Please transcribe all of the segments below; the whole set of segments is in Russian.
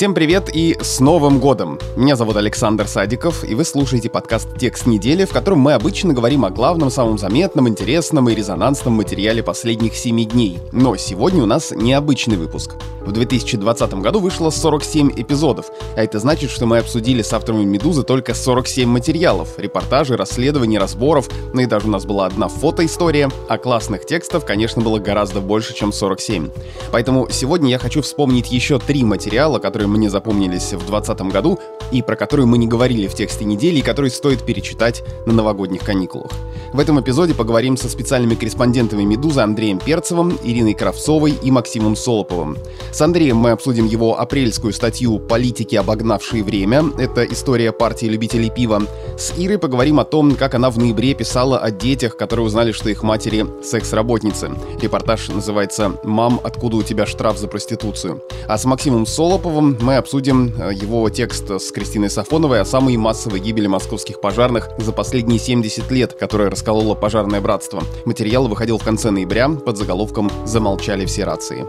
Всем привет и с Новым годом! Меня зовут Александр Садиков, и вы слушаете подкаст «Текст недели», в котором мы обычно говорим о главном, самом заметном, интересном и резонансном материале последних семи дней. Но сегодня у нас необычный выпуск. В 2020 году вышло 47 эпизодов, а это значит, что мы обсудили с авторами «Медузы» только 47 материалов, репортажей, расследований, разборов, ну и даже у нас была одна фотоистория, а классных текстов, конечно, было гораздо больше, чем 47. Поэтому сегодня я хочу вспомнить еще три материала, которые мне запомнились в 2020 году и про которые мы не говорили в тексте недели и которые стоит перечитать на новогодних каникулах. В этом эпизоде поговорим со специальными корреспондентами «Медузы» Андреем Перцевым, Ириной Кравцовой и Максимом Солоповым. С Андреем мы обсудим его апрельскую статью «Политики, обогнавшие время». Это история партии любителей пива. С Ирой поговорим о том, как она в ноябре писала о детях, которые узнали, что их матери — секс-работницы. Репортаж называется «Мам, откуда у тебя штраф за проституцию?». А с Максимом Солоповым мы обсудим э, его текст с Кристиной Сафоновой о самой массовой гибели московских пожарных за последние 70 лет, которая расколола пожарное братство. Материал выходил в конце ноября под заголовком «Замолчали все рации».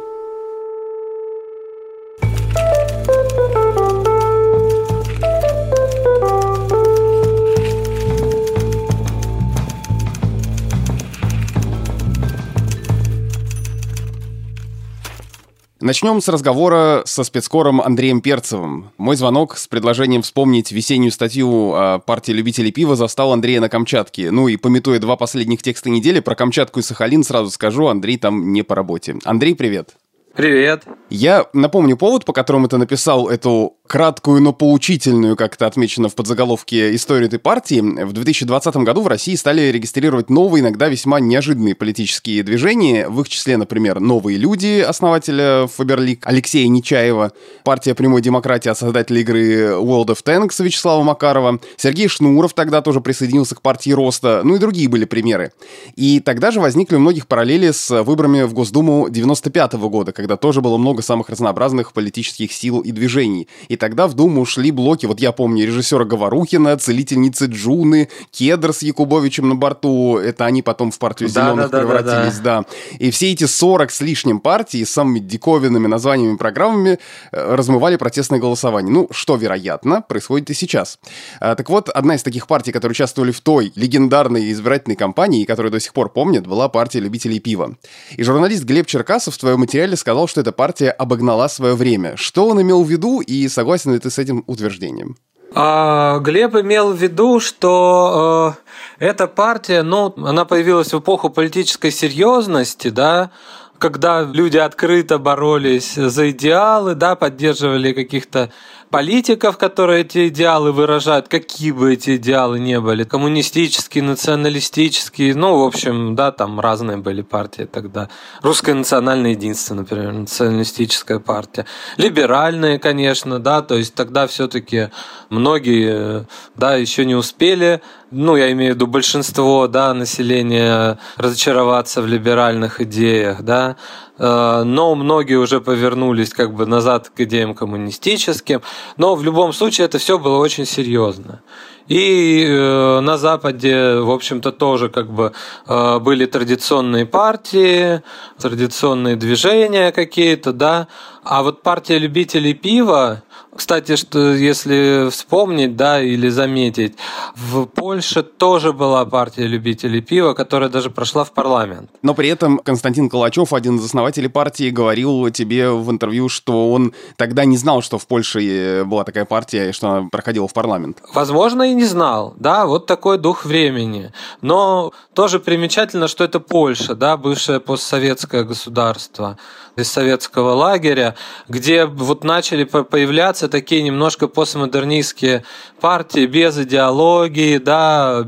Начнем с разговора со спецкором Андреем Перцевым. Мой звонок с предложением вспомнить весеннюю статью о партии любителей пива застал Андрея на Камчатке. Ну и пометуя два последних текста недели, про Камчатку и Сахалин сразу скажу, Андрей там не по работе. Андрей, привет. Привет. Я напомню повод, по которому ты написал эту краткую, но поучительную, как это отмечено в подзаголовке, историю этой партии. В 2020 году в России стали регистрировать новые, иногда весьма неожиданные политические движения. В их числе, например, «Новые люди» основателя Фаберлик Алексея Нечаева, партия прямой демократии от создателя игры World of Tanks Вячеслава Макарова, Сергей Шнуров тогда тоже присоединился к партии Роста, ну и другие были примеры. И тогда же возникли у многих параллели с выборами в Госдуму 95 -го года, когда тоже было много самых разнообразных политических сил и движений. И тогда в Думу ушли блоки, вот я помню, режиссера Говорухина, целительницы Джуны, Кедр с Якубовичем на борту, это они потом в партию да, зеленых да, превратились, да, да. да. И все эти 40 с лишним партий с самыми диковинными названиями программами э, размывали протестное голосование. Ну, что, вероятно, происходит и сейчас. А, так вот, одна из таких партий, которые участвовали в той легендарной избирательной кампании, которую до сих пор помнят, была партия любителей пива. И журналист Глеб Черкасов в твоем материале сказал, что эта партия обогнала свое время. Что он имел в виду и Согласен ли ты с этим утверждением? А, Глеб имел в виду, что э, эта партия, ну, она появилась в эпоху политической серьезности, да, когда люди открыто боролись за идеалы, да, поддерживали каких-то политиков, которые эти идеалы выражают, какие бы эти идеалы не были, коммунистические, националистические, ну, в общем, да, там разные были партии тогда. Русское национальное единство, например, националистическая партия. Либеральные, конечно, да, то есть тогда все-таки многие, да, еще не успели ну, я имею в виду большинство, да, населения разочароваться в либеральных идеях, да, э, но многие уже повернулись как бы назад к идеям коммунистическим, но в любом случае это все было очень серьезно. И э, на Западе, в общем-то, тоже как бы э, были традиционные партии, традиционные движения какие-то, да. А вот партия любителей пива, кстати, что если вспомнить, да, или заметить, в Польше тоже была партия любителей пива, которая даже прошла в парламент. Но при этом Константин Калачев, один из основателей партии, говорил тебе в интервью, что он тогда не знал, что в Польше была такая партия и что она проходила в парламент. Возможно, и не знал, да, вот такой дух времени. Но тоже примечательно, что это Польша, да, бывшее постсоветское государство из советского лагеря, где вот начали появляться такие немножко постмодернистские партии без идеологии, да,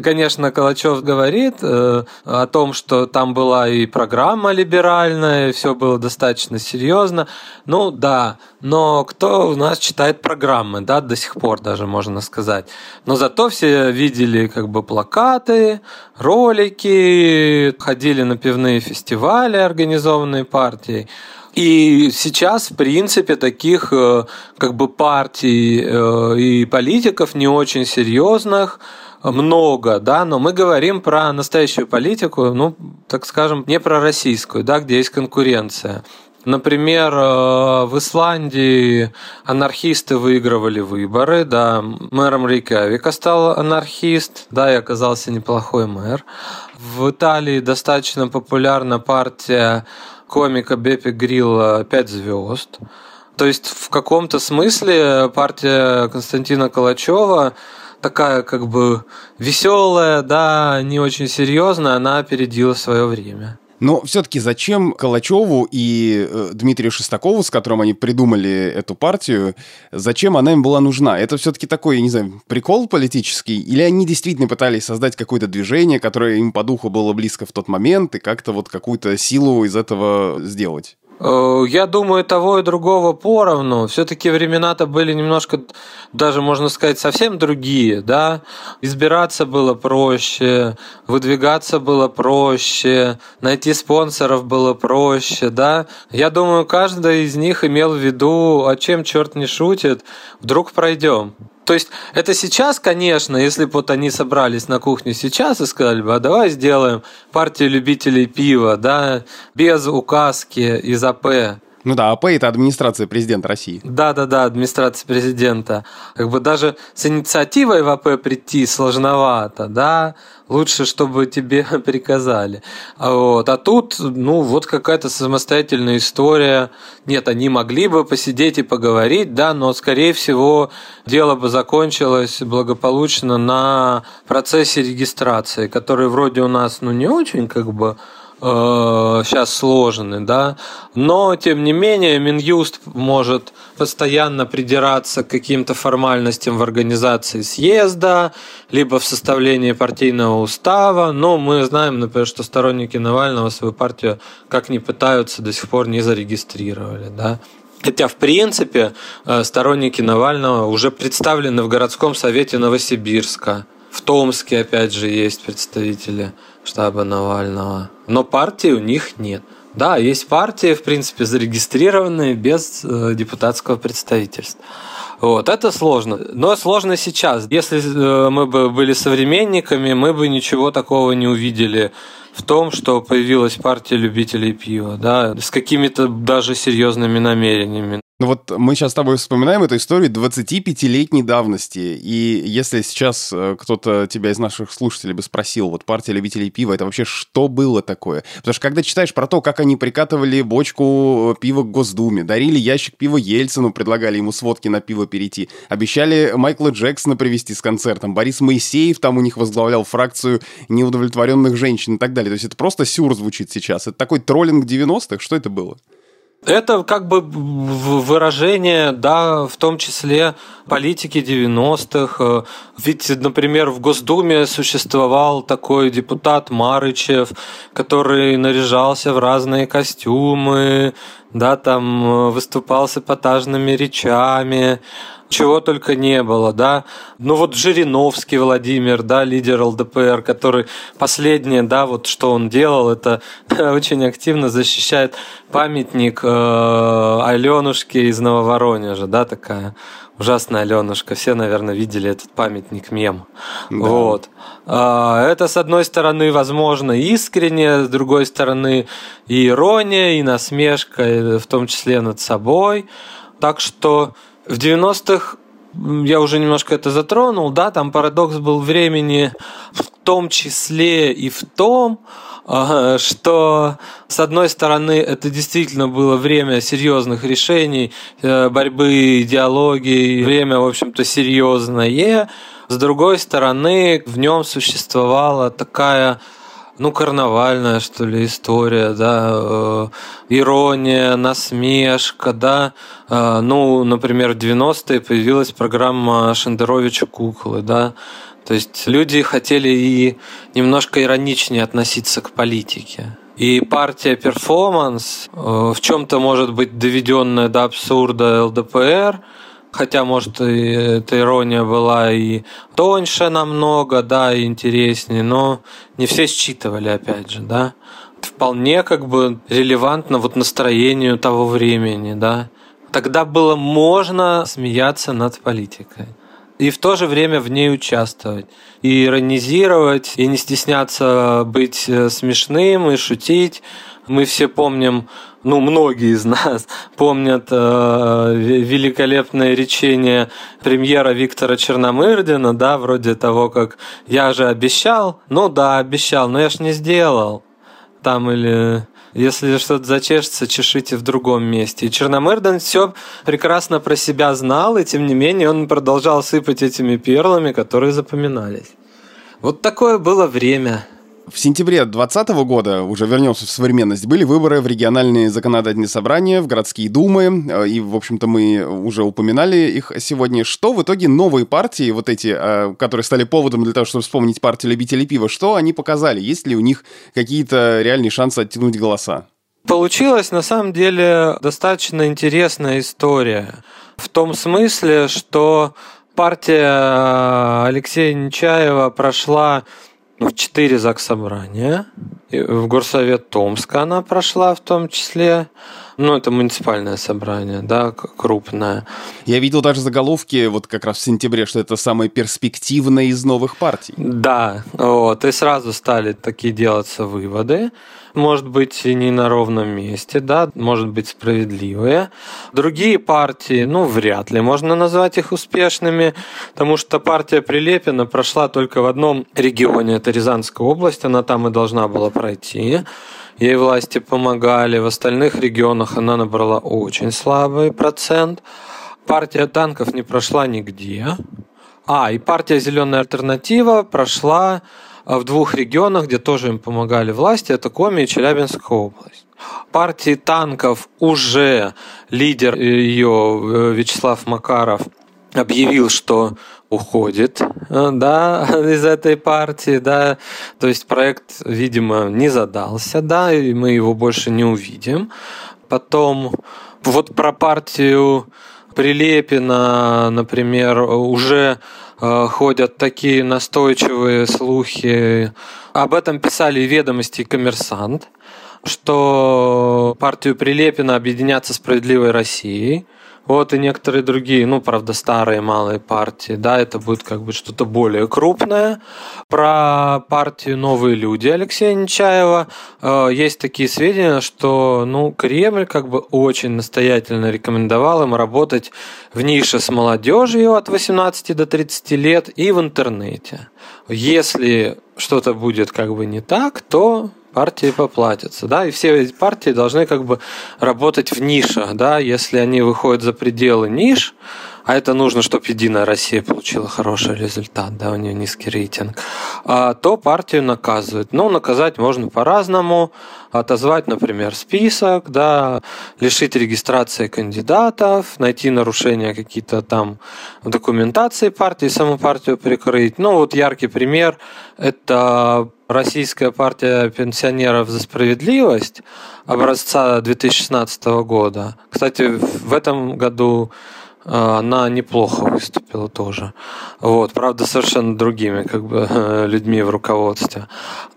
Конечно, Калачев говорит э, о том, что там была и программа либеральная, все было достаточно серьезно. Ну да, но кто у нас читает программы, да, до сих пор даже можно сказать. Но зато все видели как бы плакаты, ролики, ходили на пивные фестивали, организованные партией. И сейчас, в принципе, таких э, как бы партий э, и политиков не очень серьезных много, да, но мы говорим про настоящую политику, ну, так скажем, не про российскую, да, где есть конкуренция. Например, э, в Исландии анархисты выигрывали выборы, да, мэром Рейкявика стал анархист, да, и оказался неплохой мэр. В Италии достаточно популярна партия комика Бепи Грилла «Пять звезд». То есть в каком-то смысле партия Константина Калачева такая как бы веселая, да, не очень серьезная, она опередила свое время. Но все-таки зачем Калачеву и э, Дмитрию Шестакову, с которым они придумали эту партию, зачем она им была нужна? Это все-таки такой, я не знаю, прикол политический? Или они действительно пытались создать какое-то движение, которое им по духу было близко в тот момент, и как-то вот какую-то силу из этого сделать? Э, я думаю, того и другого поровну. Все-таки времена-то были немножко, даже можно сказать, совсем другие, да. Избираться было проще, выдвигаться было проще, найти спонсоров было проще, да. Я думаю, каждый из них имел в виду, а чем черт не шутит, вдруг пройдем. То есть это сейчас, конечно, если бы вот они собрались на кухне сейчас и сказали бы, а давай сделаем партию любителей пива, да, без указки из АП, ну да, АП – это администрация президента России. Да-да-да, администрация президента. Как бы даже с инициативой в АП прийти сложновато, да, лучше, чтобы тебе приказали. Вот. А тут, ну, вот какая-то самостоятельная история. Нет, они могли бы посидеть и поговорить, да, но, скорее всего, дело бы закончилось благополучно на процессе регистрации, который вроде у нас, ну, не очень, как бы, сейчас э, сложены, да, но тем не менее Минюст может постоянно придираться к каким-то формальностям в организации съезда, либо в составлении партийного устава, но мы знаем, например, что сторонники Навального свою партию как ни пытаются до сих пор не зарегистрировали, да, Хотя, в принципе, э, сторонники Навального уже представлены в городском совете Новосибирска. В Томске, опять же, есть представители штаба Навального. Но партии у них нет. Да, есть партии, в принципе, зарегистрированные без э, депутатского представительства. Вот, это сложно. Но сложно сейчас. Если э, мы бы были современниками, мы бы ничего такого не увидели в том, что появилась партия любителей пива, да, с какими-то даже серьезными намерениями. Ну вот мы сейчас с тобой вспоминаем эту историю 25-летней давности, и если сейчас э, кто-то тебя из наших слушателей бы спросил, вот партия любителей пива, это вообще что было такое? Потому что когда читаешь про то, как они прикатывали бочку пива к Госдуме, дарили ящик пива Ельцину, предлагали ему сводки на пиво перейти, обещали Майкла Джексона привести с концертом, Борис Моисеев там у них возглавлял фракцию неудовлетворенных женщин и так далее. То есть это просто сюр звучит сейчас. Это такой троллинг 90-х? Что это было? Это как бы выражение, да, в том числе политики 90-х. Ведь, например, в Госдуме существовал такой депутат Марычев, который наряжался в разные костюмы, да, там выступал с эпатажными речами, чего только не было, да. Ну вот Жириновский Владимир, да, лидер ЛДПР, который последнее, да, вот что он делал, это очень активно защищает памятник э, из Нововоронежа, да, такая ужасная Аленушка. Все, наверное, видели этот памятник мем. Да. Вот. А, это, с одной стороны, возможно, искренне, с другой стороны, и ирония, и насмешка, в том числе над собой. Так что в 90-х я уже немножко это затронул, да, там парадокс был времени в том числе и в том, что, с одной стороны, это действительно было время серьезных решений, э, борьбы, идеологии, время, в общем-то, серьезное. С другой стороны, в нем существовала такая ну, карнавальная, что ли, история, да, э, ирония, насмешка, да. Э, ну, например, в 90-е появилась программа Шендеровича «Куклы», да. То есть люди хотели и немножко ироничнее относиться к политике. И партия перформанс, э, в чем-то может быть доведенная до абсурда ЛДПР, хотя, может, и эта ирония была и тоньше намного, да, и интереснее, но не все считывали, опять же, да. Вполне как бы релевантно вот настроению того времени, да. Тогда было можно смеяться над политикой и в то же время в ней участвовать. И иронизировать, и не стесняться быть э, смешным, и шутить. Мы все помним, ну, многие из нас помнят э, великолепное речение премьера Виктора Черномырдина, да, вроде того, как «я же обещал», ну да, обещал, но я ж не сделал. Там или если что-то зачешется, чешите в другом месте. И Черномырдин все прекрасно про себя знал, и тем не менее он продолжал сыпать этими перлами, которые запоминались. Вот такое было время. В сентябре 2020 года, уже вернемся в современность, были выборы в региональные законодательные собрания, в городские думы, э, и, в общем-то, мы уже упоминали их сегодня. Что в итоге новые партии, вот эти, э, которые стали поводом для того, чтобы вспомнить партию любителей пива, что они показали? Есть ли у них какие-то реальные шансы оттянуть голоса? Получилась на самом деле достаточно интересная история. В том смысле, что партия Алексея Нечаева прошла ну, в четыре ЗАГС собрания. В Горсовет Томска она прошла в том числе. Ну, это муниципальное собрание, да, крупное. Я видел даже заголовки вот как раз в сентябре, что это самое перспективное из новых партий. Да, вот, и сразу стали такие делаться выводы может быть и не на ровном месте, да, может быть справедливые. Другие партии, ну, вряд ли можно назвать их успешными, потому что партия Прилепина прошла только в одном регионе, это Рязанская область, она там и должна была пройти. Ей власти помогали, в остальных регионах она набрала очень слабый процент. Партия танков не прошла нигде. А, и партия «Зеленая альтернатива» прошла в двух регионах, где тоже им помогали власти, это Коми и Челябинская область. Партии танков уже лидер ее э, Вячеслав Макаров объявил, что уходит э, да, из этой партии, да, то есть проект, видимо, не задался, да, и мы его больше не увидим. Потом вот про партию Прилепина, например, уже Э, ходят такие настойчивые слухи. Об этом писали ведомости и коммерсант, что партию Прилепина объединятся справедливой Россией – вот и некоторые другие, ну, правда, старые малые партии, да, это будет как бы что-то более крупное. Про партию «Новые люди» Алексея Нечаева э, есть такие сведения, что, ну, Кремль как бы очень настоятельно рекомендовал им работать в нише с молодежью от 18 до 30 лет и в интернете. Если что-то будет как бы не так, то партии поплатятся, да, и все эти партии должны как бы работать в нишах, да, если они выходят за пределы ниш, а это нужно, чтобы Единая Россия получила хороший результат, да, у нее низкий рейтинг, а, то партию наказывают. Ну, наказать можно по-разному, отозвать, например, список, да, лишить регистрации кандидатов, найти нарушения какие-то там в документации партии, саму партию прикрыть. Ну, вот яркий пример – это Российская партия пенсионеров за справедливость образца 2016 года. Кстати, в этом году она неплохо выступила тоже. Вот, правда, совершенно другими как бы, людьми в руководстве.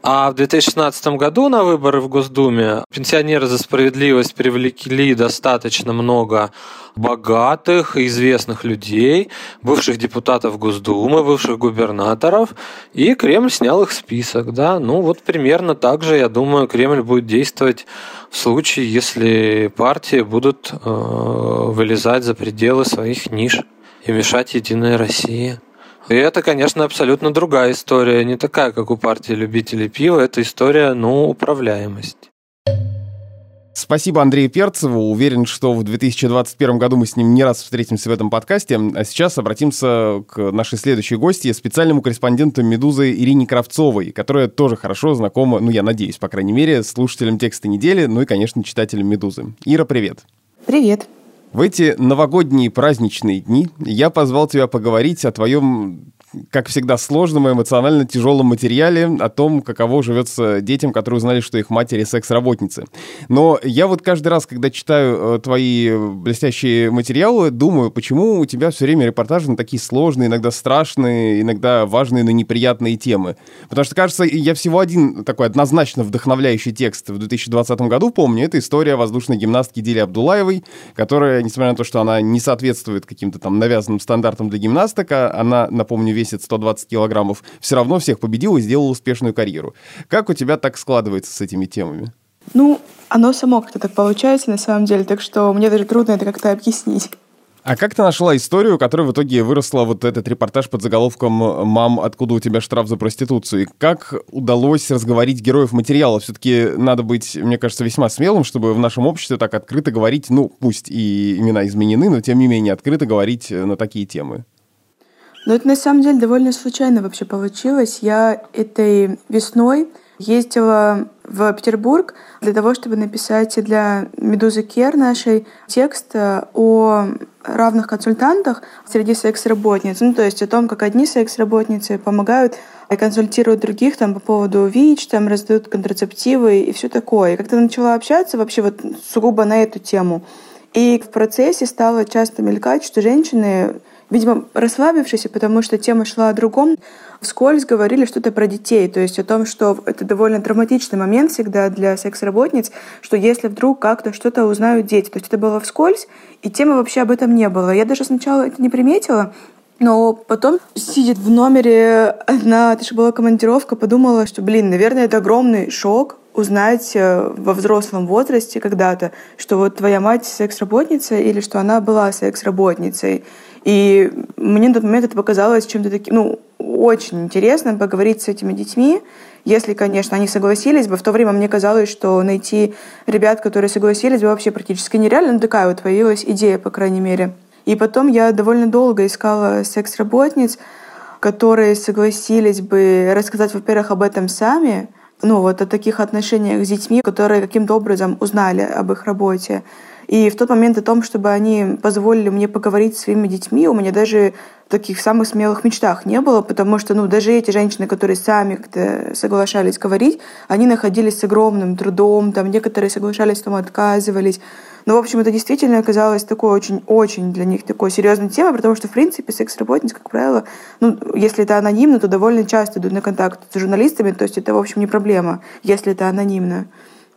А в 2016 году на выборы в Госдуме пенсионеры за справедливость привлекли достаточно много богатых и известных людей, бывших депутатов Госдумы, бывших губернаторов, и Кремль снял их список. Да? Ну вот примерно так же, я думаю, Кремль будет действовать в случае, если партии будут э, вылезать за пределы своих ниш и мешать Единой России. И это, конечно, абсолютно другая история, не такая, как у партии любителей пива, это история, ну, управляемости. Спасибо Андрею Перцеву. Уверен, что в 2021 году мы с ним не раз встретимся в этом подкасте. А сейчас обратимся к нашей следующей гости, специальному корреспонденту «Медузы» Ирине Кравцовой, которая тоже хорошо знакома, ну, я надеюсь, по крайней мере, слушателям текста недели, ну и, конечно, читателям «Медузы». Ира, привет. Привет. В эти новогодние праздничные дни я позвал тебя поговорить о твоем как всегда, сложном и эмоционально тяжелом материале о том, каково живется детям, которые узнали, что их матери секс-работницы. Но я вот каждый раз, когда читаю э, твои блестящие материалы, думаю, почему у тебя все время репортажи на такие сложные, иногда страшные, иногда важные, но неприятные темы. Потому что, кажется, я всего один такой однозначно вдохновляющий текст в 2020 году помню. Это история воздушной гимнастки Дили Абдулаевой, которая, несмотря на то, что она не соответствует каким-то там навязанным стандартам для гимнасток, она, напомню, весь весит 120 килограммов, все равно всех победил и сделал успешную карьеру. Как у тебя так складывается с этими темами? Ну, оно само как-то так получается на самом деле, так что мне даже трудно это как-то объяснить. А как ты нашла историю, которая в итоге выросла вот этот репортаж под заголовком «Мам, откуда у тебя штраф за проституцию?» И как удалось разговорить героев материала? Все-таки надо быть, мне кажется, весьма смелым, чтобы в нашем обществе так открыто говорить, ну, пусть и имена изменены, но тем не менее открыто говорить на такие темы. Ну, это на самом деле довольно случайно вообще получилось. Я этой весной Ездила в Петербург для того, чтобы написать для «Медузы Кер» нашей текст о равных консультантах среди секс-работниц. Ну, то есть о том, как одни секс-работницы помогают и консультируют других там по поводу ВИЧ, там раздают контрацептивы и все такое. И как-то начала общаться вообще вот сугубо на эту тему. И в процессе стало часто мелькать, что женщины видимо, расслабившись, потому что тема шла о другом, вскользь говорили что-то про детей, то есть о том, что это довольно травматичный момент всегда для секс-работниц, что если вдруг как-то что-то узнают дети. То есть это было вскользь, и темы вообще об этом не было. Я даже сначала это не приметила, но потом, сидя в номере одна, это же была командировка, подумала, что, блин, наверное, это огромный шок узнать э, во взрослом возрасте когда-то, что вот твоя мать секс-работница или что она была секс-работницей. И мне на тот момент это показалось чем-то таким, ну, очень интересно поговорить с этими детьми, если, конечно, они согласились бы. В то время мне казалось, что найти ребят, которые согласились бы, вообще практически нереально. Ну, такая вот появилась идея, по крайней мере. И потом я довольно долго искала секс-работниц, которые согласились бы рассказать, во-первых, об этом сами, ну, вот о таких отношениях с детьми, которые каким-то образом узнали об их работе. И в тот момент о том, чтобы они позволили мне поговорить с своими детьми, у меня даже таких самых смелых мечтах не было, потому что ну, даже эти женщины, которые сами как-то соглашались говорить, они находились с огромным трудом, там некоторые соглашались, там отказывались. Но, ну, в общем, это действительно оказалось такой очень-очень для них такой серьезной темой, потому что, в принципе, секс-работниц, как правило, ну, если это анонимно, то довольно часто идут на контакт с журналистами, то есть это, в общем, не проблема, если это анонимно.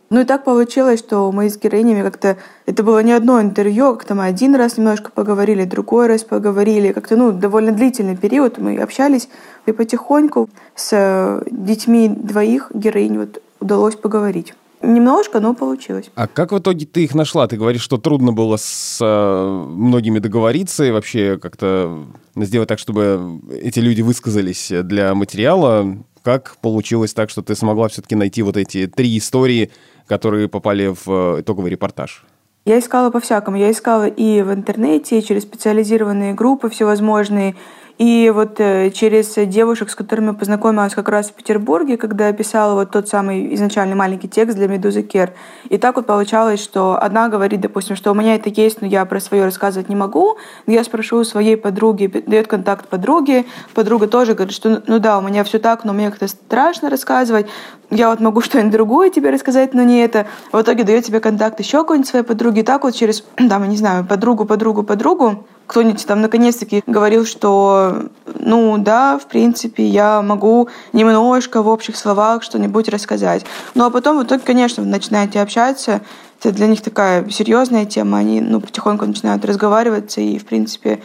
Ну и так получилось, что мы с героинями как-то... Это было не одно интервью, как-то мы один раз немножко поговорили, другой раз поговорили. Как-то, ну, довольно длительный период мы общались, и потихоньку с э, детьми двоих героинь вот удалось поговорить. Немножко, но получилось. А как в итоге ты их нашла? Ты говоришь, что трудно было с э, многими договориться и вообще как-то сделать так, чтобы эти люди высказались для материала. Как получилось так, что ты смогла все-таки найти вот эти три истории, которые попали в э, итоговый репортаж? Я искала по-всякому. Я искала и в интернете, и через специализированные группы всевозможные, и вот э, через девушек, с которыми познакомилась как раз в Петербурге, когда я писала вот тот самый изначальный маленький текст для «Медузы Кер». И так вот получалось, что одна говорит, допустим, что у меня это есть, но я про свое рассказывать не могу. Но я спрошу у своей подруги, дает контакт подруге. Подруга тоже говорит, что ну да, у меня все так, но мне как-то страшно рассказывать. Я вот могу что-нибудь другое тебе рассказать, но не это. В итоге дает тебе контакт еще какой-нибудь своей подруги. Так вот через, там, я не знаю, подругу, подругу, подругу кто-нибудь там наконец-таки говорил, что, ну да, в принципе, я могу немножко в общих словах что-нибудь рассказать. Ну а потом в итоге, конечно, вы начинаете общаться, это для них такая серьезная тема, они ну, потихоньку начинают разговариваться и, в принципе,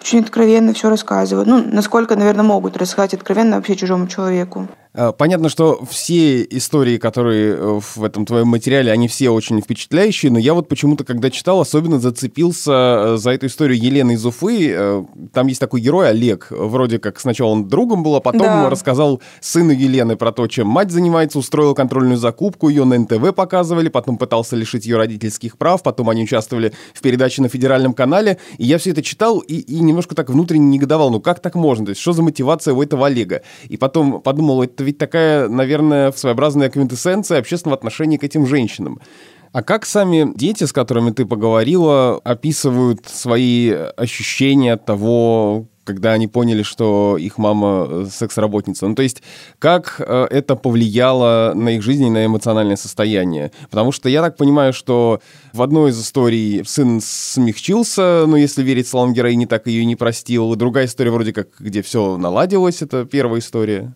очень откровенно все рассказывают. Ну, насколько, наверное, могут рассказать откровенно вообще чужому человеку. Э, понятно, что все истории, которые э, в этом твоем материале, они все очень впечатляющие, но я вот почему-то, когда читал, особенно зацепился э, за эту историю Елены из Уфы. Там есть такой герой Олег. Вроде как сначала он другом был, а потом да. рассказал сыну Елены про то, чем мать занимается, устроил контрольную закупку, ее на НТВ показывали, потом пытался лишить ее родительских прав, потом они участвовали в передаче на федеральном канале. И я все это читал и, и немножко так внутренне негодовал. Ну как так можно? То есть что за мотивация у этого Олега? И потом подумал, это ведь такая, наверное, своеобразная квинтэссенция общественного отношения к этим женщинам. А как сами дети, с которыми ты поговорила, описывают свои ощущения от того, когда они поняли, что их мама секс-работница. Ну, то есть, как э, это повлияло на их жизнь и на эмоциональное состояние? Потому что я так понимаю, что в одной из историй сын смягчился, но если верить словам героини, так ее и не простил. Другая история вроде как, где все наладилось, это первая история.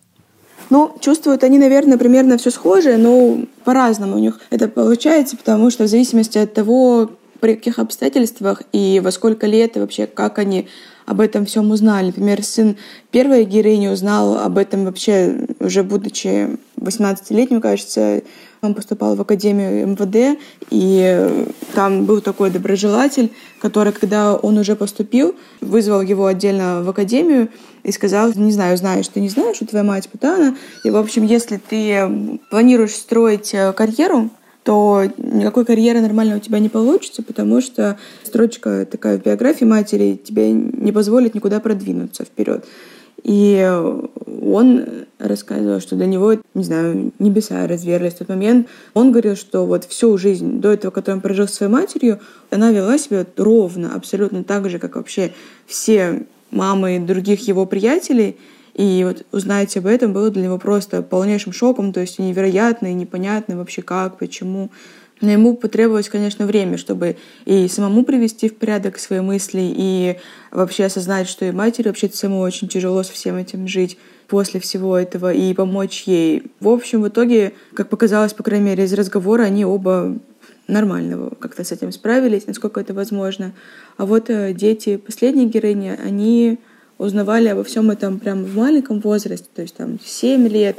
Ну, чувствуют они, наверное, примерно все схожее, но по-разному у них это получается, потому что в зависимости от того, при каких обстоятельствах и во сколько лет и вообще как они об этом всем узнали. Например, сын первой героини узнал об этом вообще уже будучи 18-летним, кажется, он поступал в Академию МВД, и там был такой доброжелатель, который, когда он уже поступил, вызвал его отдельно в Академию и сказал, не знаю, знаешь, ты не знаешь, что твоя мать путана, и, в общем, если ты планируешь строить э, карьеру, то никакой карьеры нормально у тебя не получится, потому что строчка такая в биографии матери тебе не позволит никуда продвинуться вперед. И он рассказывал, что для него, не знаю, небеса разверлись в тот момент. Он говорил, что вот всю жизнь до этого, которую он прожил с своей матерью, она вела себя ровно, абсолютно так же, как вообще все мамы других его приятелей. И вот узнать об этом было для него просто полнейшим шоком, то есть невероятно и непонятно вообще как, почему. Но ему потребовалось, конечно, время, чтобы и самому привести в порядок свои мысли, и вообще осознать, что и матери вообще-то самой очень тяжело со всем этим жить после всего этого, и помочь ей. В общем, в итоге, как показалось, по крайней мере, из разговора, они оба нормально как-то с этим справились, насколько это возможно. А вот э, дети последней героини, они узнавали обо всем этом прямо в маленьком возрасте, то есть там 7 лет,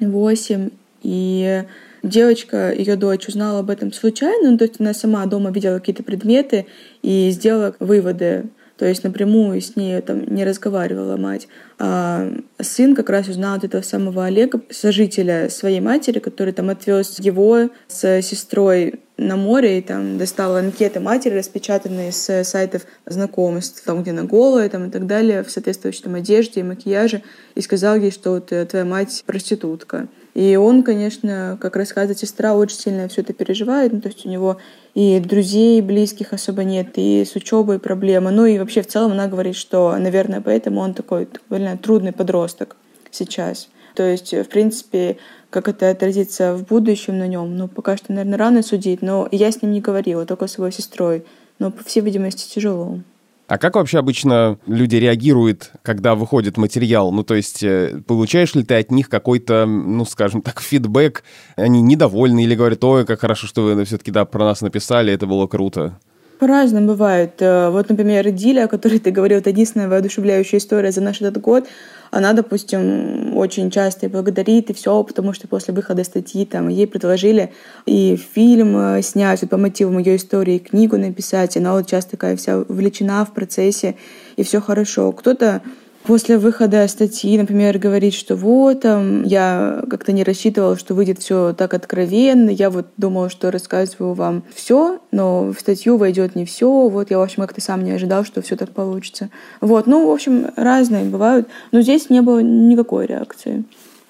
8, и девочка, ее дочь, узнала об этом случайно, ну, то есть она сама дома видела какие-то предметы и сделала выводы. То есть напрямую с ней там не разговаривала мать. А сын как раз узнал от этого самого Олега, сожителя своей матери, который там отвез его с сестрой на море и там достал анкеты матери, распечатанные с сайтов знакомств, там, где она голая там, и так далее, в соответствующей там, одежде и макияже, и сказал ей, что вот, э, твоя мать проститутка. И он, конечно, как рассказывает сестра, очень сильно все это переживает. Ну, то есть у него и друзей близких особо нет, и с учебой проблемы. Ну и вообще в целом она говорит, что, наверное, поэтому он такой довольно трудный подросток сейчас. То есть, в принципе, как это отразится в будущем на нем, ну, пока что, наверное, рано судить, но я с ним не говорила, только с его сестрой. Но, по всей видимости, тяжело. А как вообще обычно люди реагируют, когда выходит материал? Ну, то есть, э, получаешь ли ты от них какой-то, ну, скажем так, фидбэк? Они недовольны или говорят, ой, как хорошо, что вы все-таки, да, про нас написали, это было круто? По-разному бывает. Э, вот, например, Диля, о которой ты говорил, это единственная воодушевляющая история за наш этот год. Она, допустим, очень часто и благодарит, и все, потому что после выхода статьи там ей предложили и фильм э, снять по мотивам ее истории, книгу написать. Она вот часто такая вся увлечена в процессе, и все хорошо. Кто-то после выхода статьи, например, говорить, что вот, там, я как-то не рассчитывала, что выйдет все так откровенно, я вот думала, что рассказываю вам все, но в статью войдет не все, вот я, в общем, как-то сам не ожидал, что все так получится. Вот, ну, в общем, разные бывают, но здесь не было никакой реакции.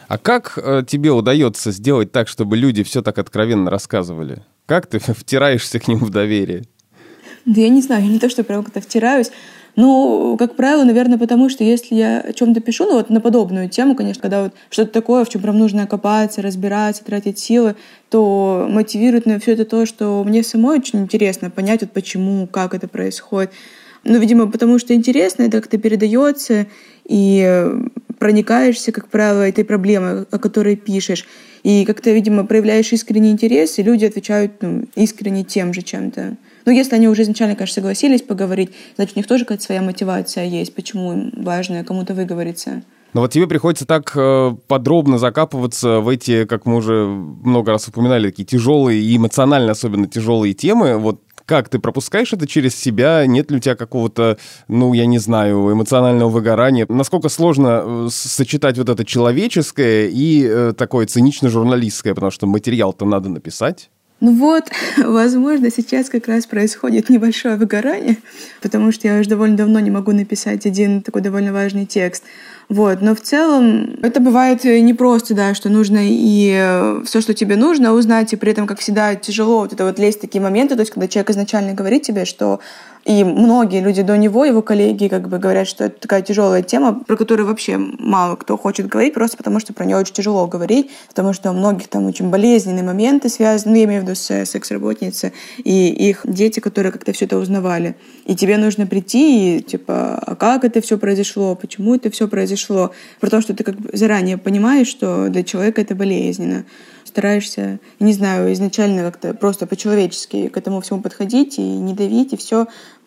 А как э, тебе удается сделать так, чтобы люди все так откровенно рассказывали? Как ты втираешься к ним в доверие? Да я не знаю, не то, что прям как-то втираюсь, ну, как правило, наверное, потому что если я о чем-то пишу, ну вот на подобную тему, конечно, когда вот что-то такое, в чем прям нужно копаться, разбираться, тратить силы, то мотивирует на все это то, что мне самой очень интересно понять, вот почему, как это происходит. Ну, видимо, потому что интересно, это как-то передается, и проникаешься, как правило, этой проблемой, о которой пишешь. И как-то, видимо, проявляешь искренний интерес, и люди отвечают ну, искренне тем же чем-то. Ну, если они уже изначально, конечно, согласились поговорить, значит, у них тоже какая-то своя мотивация есть, почему им важно кому-то выговориться. Но вот тебе приходится так э, подробно закапываться в эти, как мы уже много раз упоминали, такие тяжелые и эмоционально особенно тяжелые темы. Вот как ты пропускаешь это через себя? Нет ли у тебя какого-то, ну, я не знаю, эмоционального выгорания? Насколько сложно э, сочетать вот это человеческое и э, такое цинично-журналистское, потому что материал-то надо написать? Ну вот, возможно, сейчас как раз происходит небольшое выгорание, потому что я уже довольно давно не могу написать один такой довольно важный текст. Вот, но в целом это бывает непросто, да, что нужно и э, все, что тебе нужно, узнать, и при этом, как всегда, тяжело вот это вот лезть в такие моменты, то есть когда человек изначально говорит тебе, что и многие люди до него, его коллеги, как бы говорят, что это такая тяжелая тема, про которую вообще мало кто хочет говорить, просто потому что про нее очень тяжело говорить, потому что у многих там очень болезненные моменты связаны, ну, я имею в виду с секс-работницей, и их дети, которые как-то все это узнавали. И тебе нужно прийти и, типа, а как это все произошло, почему это все произошло, про то, что ты как бы заранее понимаешь, что для человека это болезненно стараешься, не знаю, изначально как-то просто по-человечески к этому всему подходить и не давить, и все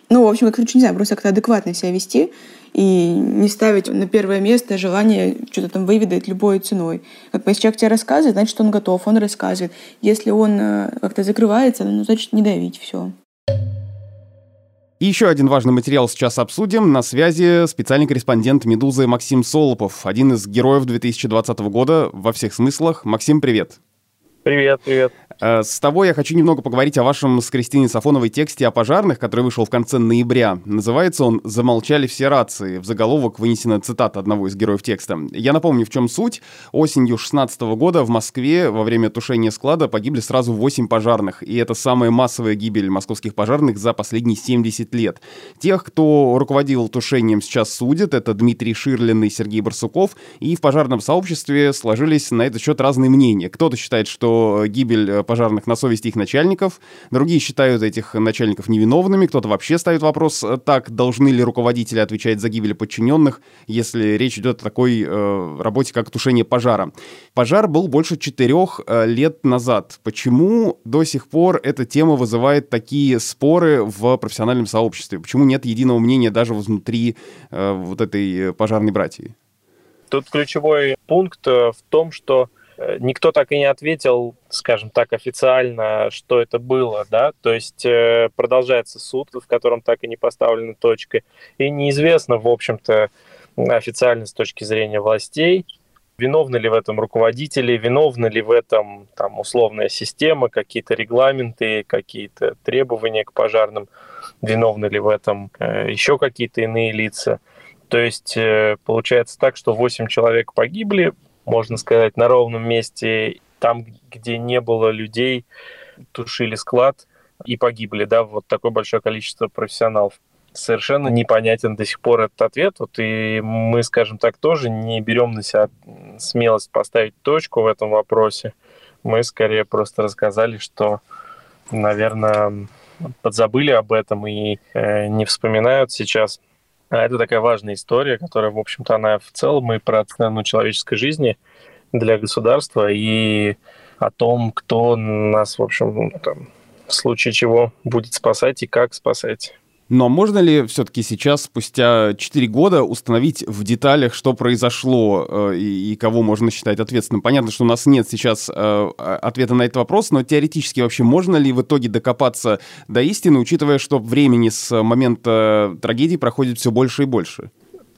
Ну, в общем, короче, не знаю, просто как-то адекватно себя вести и не ставить на первое место желание что-то там выведать любой ценой. Как бы, если человек тебе рассказывает, значит, он готов, он рассказывает. Если он э, как-то закрывается, ну, значит, не давить, все. И еще один важный материал сейчас обсудим. На связи специальный корреспондент «Медузы» Максим Солопов, один из героев 2020 года во всех смыслах. Максим, привет. Привет, привет. Э, с тобой я хочу немного поговорить о вашем с Кристиной Сафоновой тексте о пожарных, который вышел в конце ноября. Называется он «Замолчали все рации». В заголовок вынесена цитата одного из героев текста. Я напомню, в чем суть. Осенью 16 года в Москве во время тушения склада погибли сразу 8 пожарных. И это самая массовая гибель московских пожарных за последние 70 лет. Тех, кто руководил тушением, сейчас судят. Это Дмитрий Ширлин и Сергей Барсуков. И в пожарном сообществе сложились на этот счет разные мнения. Кто-то считает, что гибель пожарных на совести их начальников, другие считают этих начальников невиновными, кто-то вообще ставит вопрос, э, так, должны ли руководители отвечать за гибель подчиненных, если речь идет о такой э, работе, как тушение пожара. Пожар был больше четырех э, лет назад. Почему до сих пор эта тема вызывает такие споры в профессиональном сообществе? Почему нет единого мнения даже внутри э, вот этой пожарной братьи? Тут ключевой пункт э, в том, что Э, никто так и не ответил, скажем так, официально, что это было, да, то есть э, продолжается суд, в котором так и не поставлена точка, и неизвестно, в общем-то, официально с точки зрения властей, виновны ли в этом руководители, виновны ли в этом там условная система, какие-то регламенты, какие-то требования к пожарным, виновны ли в этом э, еще какие-то иные лица. То есть э, получается так, что 8 человек погибли, можно сказать, на ровном месте, там, где не было людей, тушили склад и погибли, да, вот такое большое количество профессионалов. Совершенно непонятен до сих пор этот ответ, вот, и мы, скажем так, тоже не берем на себя смелость поставить точку в этом вопросе. Мы скорее просто рассказали, что, наверное, подзабыли об этом и э, не вспоминают сейчас. А это такая важная история, которая, в общем-то, она в целом и про цену человеческой жизни для государства и о том, кто нас, в общем, там, в случае чего будет спасать и как спасать. Но можно ли все-таки сейчас, спустя 4 года, установить в деталях, что произошло э, и, и кого можно считать ответственным? Понятно, что у нас нет сейчас э, ответа на этот вопрос, но теоретически вообще можно ли в итоге докопаться до истины, учитывая, что времени с момента трагедии проходит все больше и больше?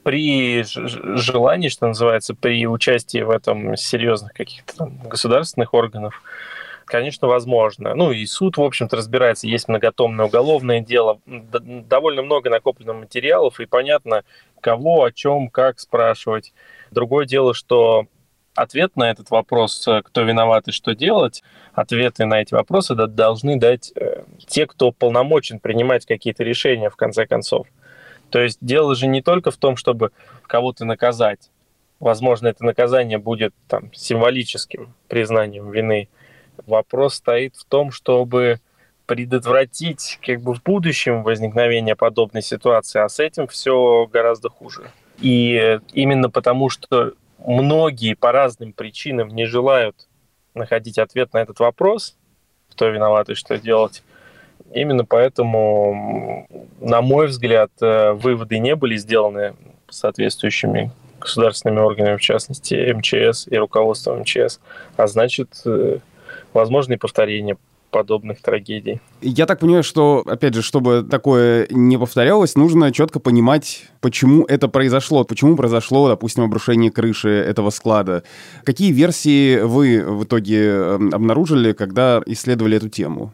При желании, что называется, при участии в этом серьезных каких-то государственных органов, конечно, возможно. Ну и суд, в общем-то, разбирается. Есть многотомное уголовное дело, довольно много накоплено материалов, и понятно, кого, о чем, как спрашивать. Другое дело, что ответ на этот вопрос, кто виноват и что делать, ответы на эти вопросы должны дать э, те, кто полномочен принимать какие-то решения, в конце концов. То есть дело же не только в том, чтобы кого-то наказать. Возможно, это наказание будет там, символическим признанием вины, Вопрос стоит в том, чтобы предотвратить как бы в будущем возникновение подобной ситуации, а с этим все гораздо хуже. И именно потому, что многие по разным причинам не желают находить ответ на этот вопрос, кто виноват и что делать, именно поэтому, на мой взгляд, э, выводы не были сделаны соответствующими государственными органами, в частности МЧС и руководством МЧС, а значит, э, возможны повторения подобных трагедий. Я так понимаю, что, опять же, чтобы такое не повторялось, нужно четко понимать, почему это произошло, почему произошло, допустим, обрушение крыши этого склада. Какие версии вы в итоге эм, обнаружили, когда исследовали эту тему?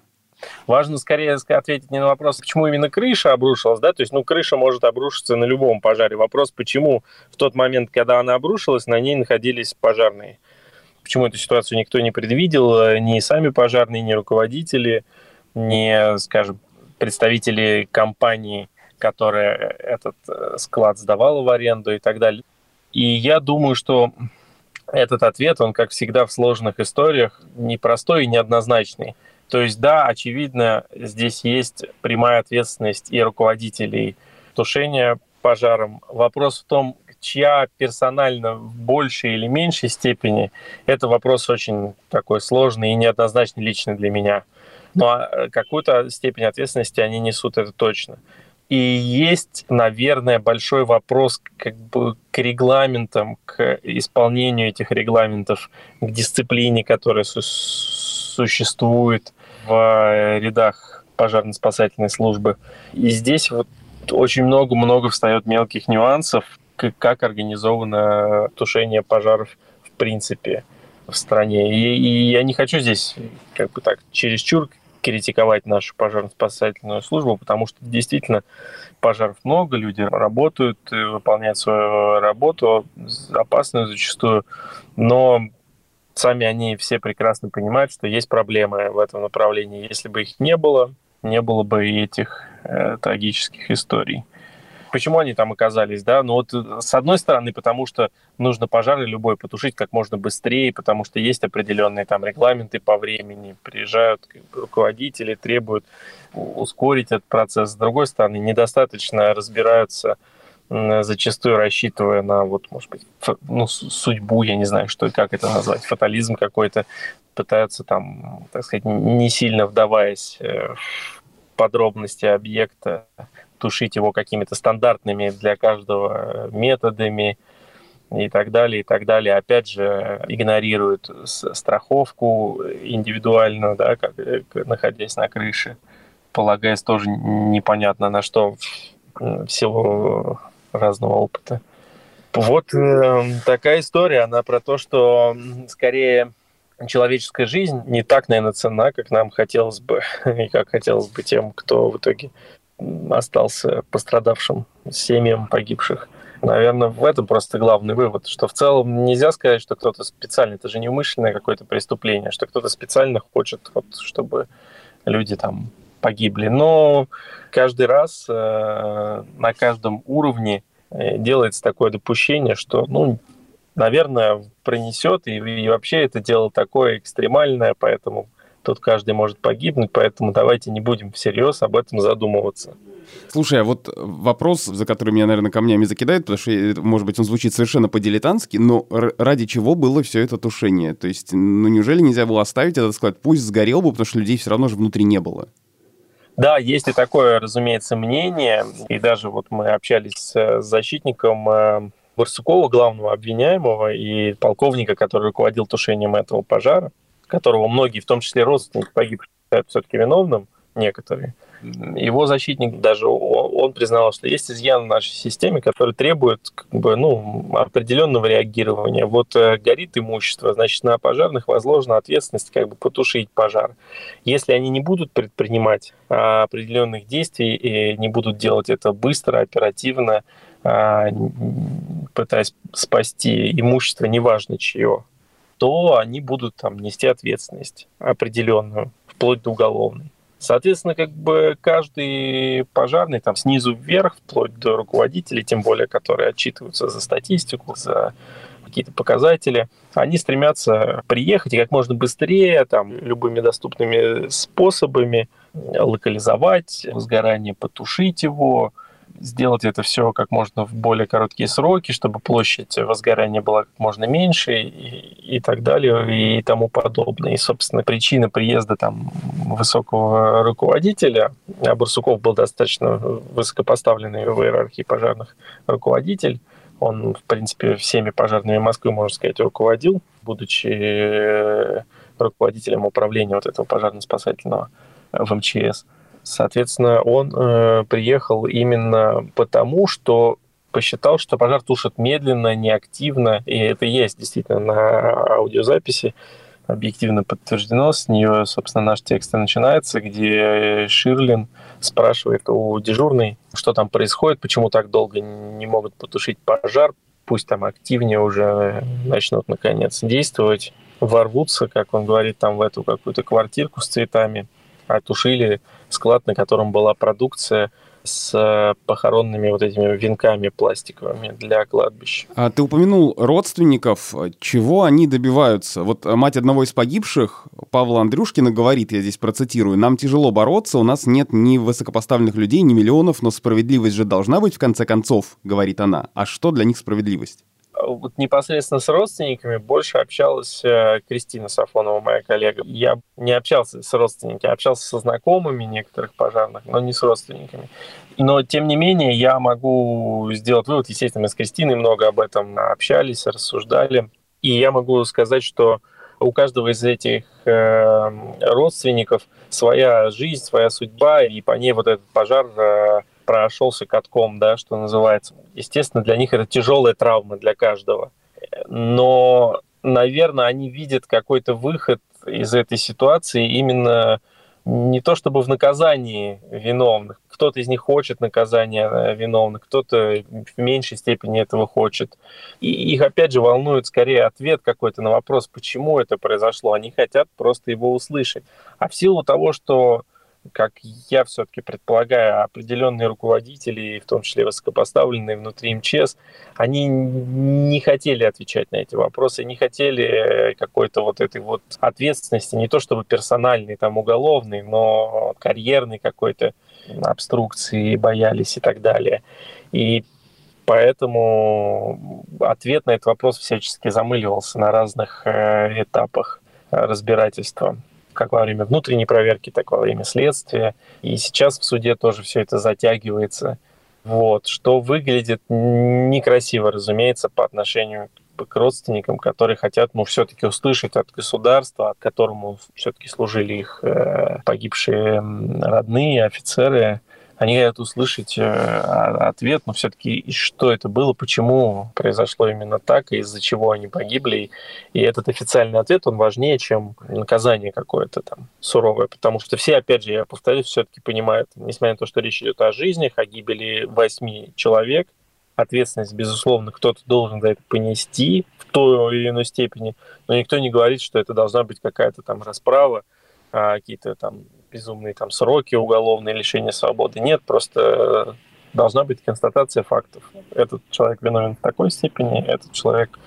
Важно скорее ответить не на вопрос, почему именно крыша обрушилась, да, то есть, ну, крыша может обрушиться на любом пожаре. Вопрос, почему в тот момент, когда она обрушилась, на ней находились пожарные. Почему эту ситуацию никто не предвидел, э, ни сами пожарные, ни руководители, ни, скажем, представители компании, которая этот э, склад сдавала в аренду и так далее. И я думаю, что этот ответ, он, как всегда в сложных историях, непростой и неоднозначный. То есть, да, очевидно, здесь есть прямая ответственность и руководителей тушения пожаром. Вопрос в том, чья персонально в большей или меньшей степени, это вопрос очень такой сложный и неоднозначный лично для меня. Но ну, а, э, какую-то степень ответственности они несут, это точно. И есть, наверное, большой вопрос как бы к регламентам, к исполнению этих регламентов, к дисциплине, которая су- существует в рядах пожарно-спасательной службы. И здесь вот очень много-много встает мелких нюансов, как организовано тушение пожаров в принципе в стране. И, и я не хочу здесь как бы так чересчур критиковать нашу пожарно-спасательную службу, потому что действительно пожаров много, люди работают, выполняют свою работу, опасную зачастую, но сами они все прекрасно понимают, что есть проблемы в этом направлении. Если бы их не было, не было бы и этих э, трагических историй. Почему они там оказались, да? Ну вот э, с одной стороны, потому что нужно пожары любой потушить как можно быстрее, потому что есть определенные там регламенты по времени, приезжают руководители, требуют ускорить этот процесс. С другой стороны, недостаточно разбираются зачастую рассчитывая на вот, может быть, ну, судьбу, я не знаю, что как это назвать, фатализм какой-то, пытаются там, так сказать, не сильно вдаваясь э, в подробности объекта, тушить его какими-то стандартными для каждого методами и так далее, и так далее. Опять же, игнорируют страховку индивидуально, да, как, э, находясь на крыше, полагаясь тоже непонятно на что в силу разного опыта. Вот э, такая история, она про то, что скорее человеческая жизнь не так, наверное, цена, как нам хотелось бы, и как хотелось бы тем, кто в итоге остался пострадавшим семьям погибших. Наверное, в этом просто главный вывод, что в целом нельзя сказать, что кто-то специально, это же не умышленное какое-то преступление, что кто-то специально хочет, вот, чтобы люди там погибли. Но каждый раз э, на каждом уровне э, делается такое допущение, что, ну, наверное, пронесет, и, и вообще это дело такое экстремальное, поэтому тут каждый может погибнуть, поэтому давайте не будем всерьез об этом задумываться. Слушай, а вот вопрос, за который меня, наверное, камнями закидают, потому что, может быть, он звучит совершенно по-дилетантски, но ради чего было все это тушение? То есть, ну неужели нельзя было оставить этот склад? Пусть сгорел бы, потому что людей все равно же внутри не было. Да, есть и такое, разумеется, мнение. И даже вот мы общались с защитником э, Барсукова, главного обвиняемого, и полковника, который руководил тушением этого пожара, которого многие, в том числе родственники погибших, считают все-таки виновным, некоторые его защитник даже он признал, что есть изъян в нашей системе, который требует как бы, ну, определенного реагирования. Вот э, горит имущество, значит, на пожарных возложена ответственность как бы потушить пожар. Если они не будут предпринимать а, определенных действий и не будут делать это быстро, оперативно, а, пытаясь спасти имущество, неважно чье, то они будут там нести ответственность определенную, вплоть до уголовной. Соответственно, как бы каждый пожарный там снизу вверх, вплоть до руководителей, тем более, которые отчитываются за статистику, за какие-то показатели, они стремятся приехать и как можно быстрее, там, любыми доступными способами локализовать возгорание, потушить его, сделать это все как можно в более короткие сроки, чтобы площадь возгорания была как можно меньше и, и так далее и тому подобное. И, собственно, причина приезда там высокого руководителя, а Барсуков был достаточно высокопоставленный в иерархии пожарных руководитель, он, в принципе, всеми пожарными Москвы, можно сказать, руководил, будучи э, руководителем управления вот этого пожарно-спасательного в МЧС. Соответственно, он э, приехал именно потому, что посчитал, что пожар тушит медленно, неактивно, и это есть действительно на аудиозаписи, объективно подтверждено. С нее, собственно, наш текст и начинается, где Ширлин спрашивает у дежурной, что там происходит, почему так долго не могут потушить пожар, пусть там активнее уже начнут, наконец, действовать, ворвутся, как он говорит, там в эту какую-то квартирку с цветами, отушили склад, на котором была продукция с похоронными вот этими венками пластиковыми для кладбищ. А ты упомянул родственников. Чего они добиваются? Вот мать одного из погибших, Павла Андрюшкина, говорит, я здесь процитирую, «Нам тяжело бороться, у нас нет ни высокопоставленных людей, ни миллионов, но справедливость же должна быть в конце концов», говорит она. А что для них справедливость? Вот непосредственно с родственниками больше общалась э, Кристина Сафонова, моя коллега. Я не общался с родственниками, общался со знакомыми некоторых пожарных, но не с родственниками. Но, тем не менее, я могу сделать вывод, естественно, мы с Кристиной много об этом общались, рассуждали, и я могу сказать, что у каждого из этих э, родственников своя жизнь, своя судьба, и по ней вот этот пожар э, прошелся катком, да, что называется. Естественно, для них это тяжелая травма для каждого. Но, наверное, они видят какой-то выход из этой ситуации именно не то чтобы в наказании виновных. Кто-то из них хочет наказания э, виновных, кто-то в меньшей степени этого хочет. И их, опять же, волнует скорее ответ какой-то на вопрос, почему это произошло. Они хотят просто его услышать. А в силу того, что как я все-таки предполагаю, определенные руководители, в том числе высокопоставленные внутри МЧС, они не хотели отвечать на эти вопросы, не хотели какой-то вот этой вот ответственности, не то чтобы персональной, там, уголовной, но карьерной какой-то обструкции боялись и так далее. И поэтому ответ на этот вопрос всячески замыливался на разных э, этапах разбирательства как во время внутренней проверки, так во время следствия. И сейчас в суде тоже все это затягивается. Вот, что выглядит некрасиво, разумеется, по отношению к родственникам, которые хотят, ну, все-таки услышать от государства, от которому все-таки служили их э, погибшие родные, офицеры, они хотят услышать э, ответ, но все-таки что это было, почему произошло именно так, и из-за чего они погибли. И этот официальный ответ, он важнее, чем наказание какое-то там суровое, потому что все, опять же, я повторюсь, все-таки понимают, несмотря на то, что речь идет о жизнях, о гибели восьми человек, ответственность, безусловно, кто-то должен за это понести в той или иной степени, но никто не говорит, что это должна быть какая-то там расправа, а какие-то там безумные там сроки, уголовные лишения свободы. Нет, просто должна быть констатация фактов. Этот человек виновен в такой степени, этот человек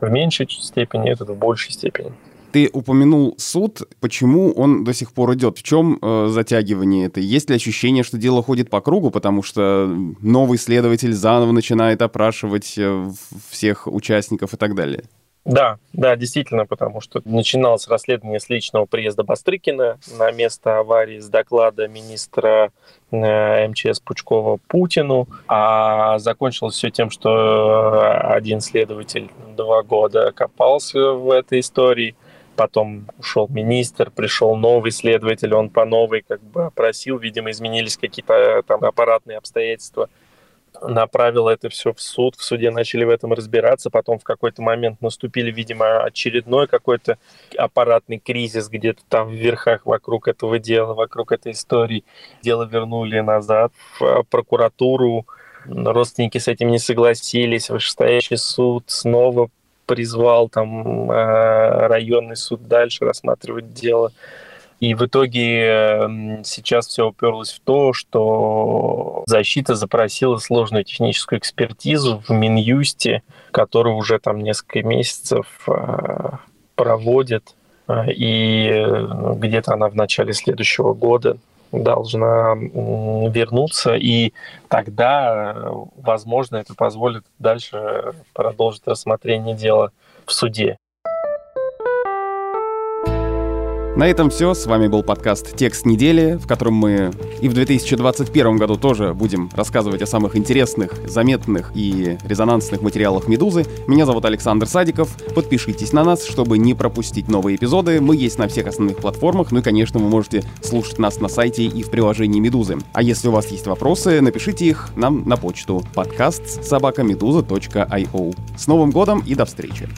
в меньшей степени, этот в большей степени. Ты упомянул суд. Почему он до сих пор идет? В чем э, затягивание это? Есть ли ощущение, что дело ходит по кругу, потому что новый следователь заново начинает опрашивать э, всех участников и так далее? Да, да, действительно, потому что начиналось расследование с личного приезда Бастрыкина на место аварии с доклада министра э, МЧС Пучкова Путину, а закончилось все тем, что один следователь два года копался в этой истории, потом ушел министр, пришел новый следователь, он по новой как бы опросил, видимо, изменились какие-то там аппаратные обстоятельства – направила это все в суд, в суде начали в этом разбираться, потом в какой-то момент наступили, видимо, очередной какой-то аппаратный кризис где-то там в верхах вокруг этого дела, вокруг этой истории. Дело вернули назад в э, прокуратуру, родственники с этим не согласились, вышестоящий суд снова призвал там э, районный суд дальше рассматривать дело. И в итоге сейчас все уперлось в то, что защита запросила сложную техническую экспертизу в Минюсте, которую уже там несколько месяцев а, проводит. А, и ну, где-то она в начале следующего года должна вернуться, и тогда, возможно, это позволит дальше продолжить рассмотрение дела в суде. На этом все. С вами был подкаст «Текст недели», в котором мы и в 2021 году тоже будем рассказывать о самых интересных, заметных и резонансных материалах «Медузы». Меня зовут Александр Садиков. Подпишитесь на нас, чтобы не пропустить новые эпизоды. Мы есть на всех основных платформах, ну и, конечно, вы можете слушать нас на сайте и в приложении «Медузы». А если у вас есть вопросы, напишите их нам на почту подкаст собакамедуза.io. С Новым годом и до встречи!